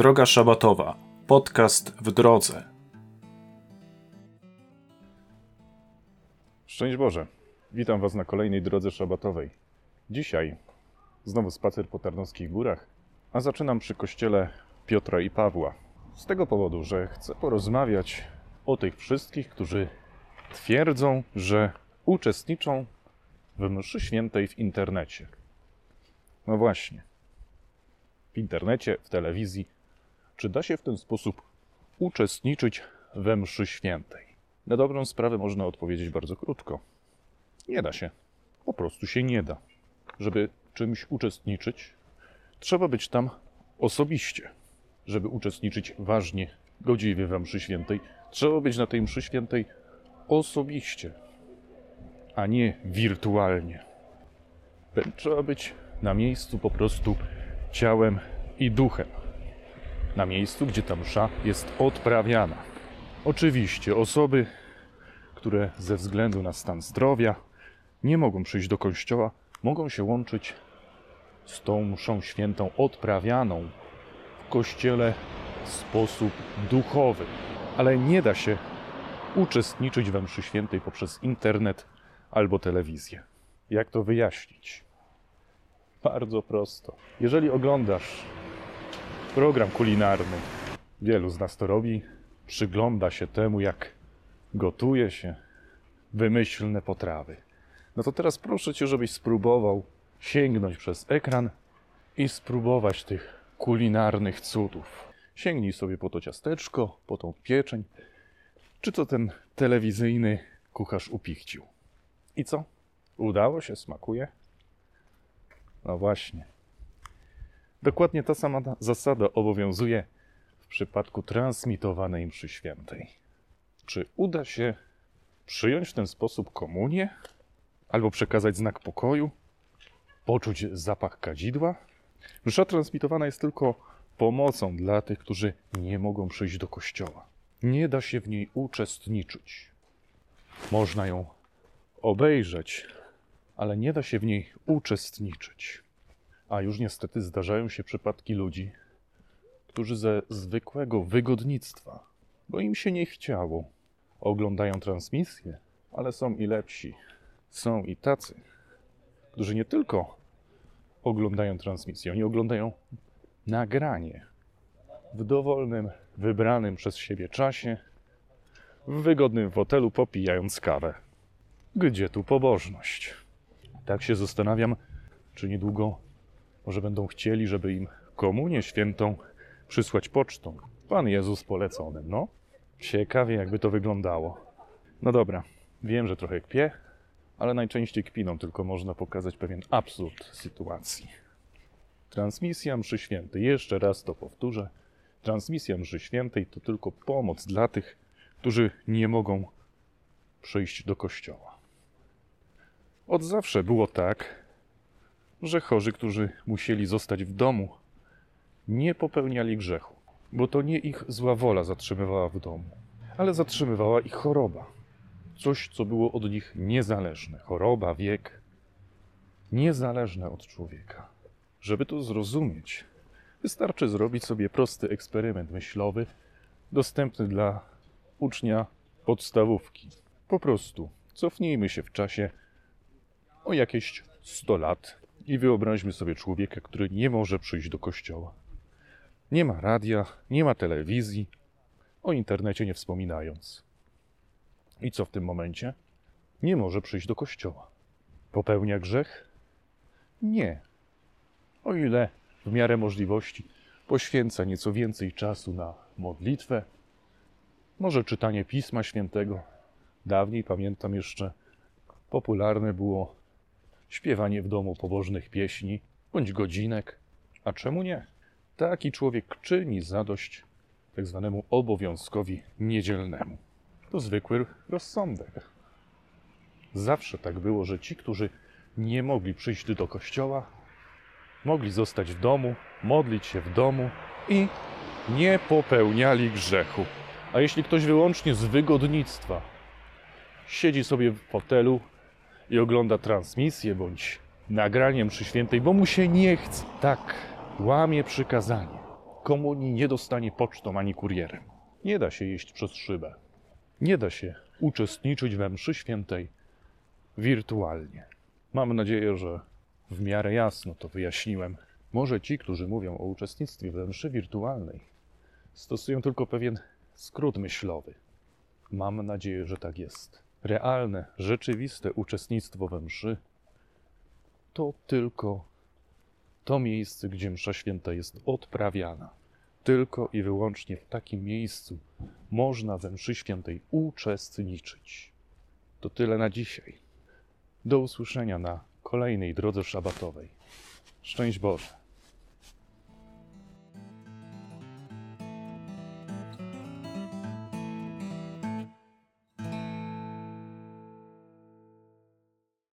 Droga Szabatowa. Podcast w drodze. Szczęść Boże. Witam Was na kolejnej drodze szabatowej. Dzisiaj znowu spacer po Tarnowskich Górach, a zaczynam przy kościele Piotra i Pawła. Z tego powodu, że chcę porozmawiać o tych wszystkich, którzy twierdzą, że uczestniczą w mszy świętej w internecie. No właśnie. W internecie, w telewizji. Czy da się w ten sposób uczestniczyć we mszy świętej? Na dobrą sprawę można odpowiedzieć bardzo krótko. Nie da się. Po prostu się nie da. Żeby czymś uczestniczyć, trzeba być tam osobiście. Żeby uczestniczyć ważnie, godziwie we mszy świętej, trzeba być na tej mszy świętej osobiście, a nie wirtualnie. Trzeba być na miejscu po prostu ciałem i duchem. Na miejscu, gdzie ta msza jest odprawiana. Oczywiście osoby, które ze względu na stan zdrowia nie mogą przyjść do kościoła, mogą się łączyć z tą mszą świętą odprawianą w kościele w sposób duchowy. Ale nie da się uczestniczyć we mszy świętej poprzez internet albo telewizję. Jak to wyjaśnić? Bardzo prosto. Jeżeli oglądasz program kulinarny, wielu z nas to robi, przygląda się temu, jak gotuje się wymyślne potrawy. No to teraz proszę cię, żebyś spróbował sięgnąć przez ekran i spróbować tych kulinarnych cudów. Sięgnij sobie po to ciasteczko, po tą pieczeń, czy to ten telewizyjny kucharz upichcił. I co? Udało się, smakuje? No właśnie. Dokładnie ta sama zasada obowiązuje w przypadku transmitowanej mszy świętej. Czy uda się przyjąć w ten sposób komunię? Albo przekazać znak pokoju? Poczuć zapach kadzidła? Msza transmitowana jest tylko pomocą dla tych, którzy nie mogą przyjść do kościoła. Nie da się w niej uczestniczyć. Można ją obejrzeć, ale nie da się w niej uczestniczyć. A już niestety zdarzają się przypadki ludzi, którzy ze zwykłego wygodnictwa, bo im się nie chciało, oglądają transmisję, ale są i lepsi. Są i tacy, którzy nie tylko oglądają transmisję, oni oglądają nagranie w dowolnym, wybranym przez siebie czasie, w wygodnym fotelu, popijając kawę. Gdzie tu pobożność? Tak się zastanawiam, czy niedługo może będą chcieli, żeby im komunię świętą przysłać pocztą. Pan Jezus poleconym, no. Ciekawie, jakby to wyglądało. No dobra, wiem, że trochę kpię, ale najczęściej kpiną, tylko można pokazać pewien absurd sytuacji. Transmisja mszy świętej, jeszcze raz to powtórzę. Transmisja mszy świętej to tylko pomoc dla tych, którzy nie mogą przyjść do kościoła. Od zawsze było tak, że chorzy, którzy musieli zostać w domu, nie popełniali grzechu, bo to nie ich zła wola zatrzymywała w domu, ale zatrzymywała ich choroba. Coś, co było od nich niezależne choroba, wiek niezależne od człowieka. Żeby to zrozumieć, wystarczy zrobić sobie prosty eksperyment myślowy, dostępny dla ucznia podstawówki. Po prostu cofnijmy się w czasie o jakieś 100 lat i wyobraźmy sobie człowieka, który nie może przyjść do kościoła. Nie ma radia, nie ma telewizji, o internecie nie wspominając. I co w tym momencie? Nie może przyjść do kościoła. Popełnia grzech? Nie. O ile w miarę możliwości poświęca nieco więcej czasu na modlitwę, może czytanie Pisma Świętego. Dawniej pamiętam jeszcze popularne było śpiewanie w domu pobożnych pieśni bądź godzinek. A czemu nie? Taki człowiek czyni zadość tak zwanemu obowiązkowi niedzielnemu. To zwykły rozsądek. Zawsze tak było, że ci, którzy nie mogli przyjść do kościoła, mogli zostać w domu, modlić się w domu i nie popełniali grzechu. A jeśli ktoś wyłącznie z wygodnictwa siedzi sobie w fotelu i ogląda transmisję bądź nagraniem przy świętej, bo mu się nie chce, tak łamie przykazanie. komunii nie dostanie pocztą ani kurierem. Nie da się jeść przez szybę. Nie da się uczestniczyć we mszy świętej wirtualnie. Mam nadzieję, że w miarę jasno to wyjaśniłem. Może ci, którzy mówią o uczestnictwie we mszy wirtualnej, stosują tylko pewien skrót myślowy. Mam nadzieję, że tak jest. Realne, rzeczywiste uczestnictwo we mszy to tylko to miejsce, gdzie msza święta jest odprawiana. Tylko i wyłącznie w takim miejscu można we mszy świętej uczestniczyć. To tyle na dzisiaj. Do usłyszenia na kolejnej drodze szabatowej. Szczęść Boże.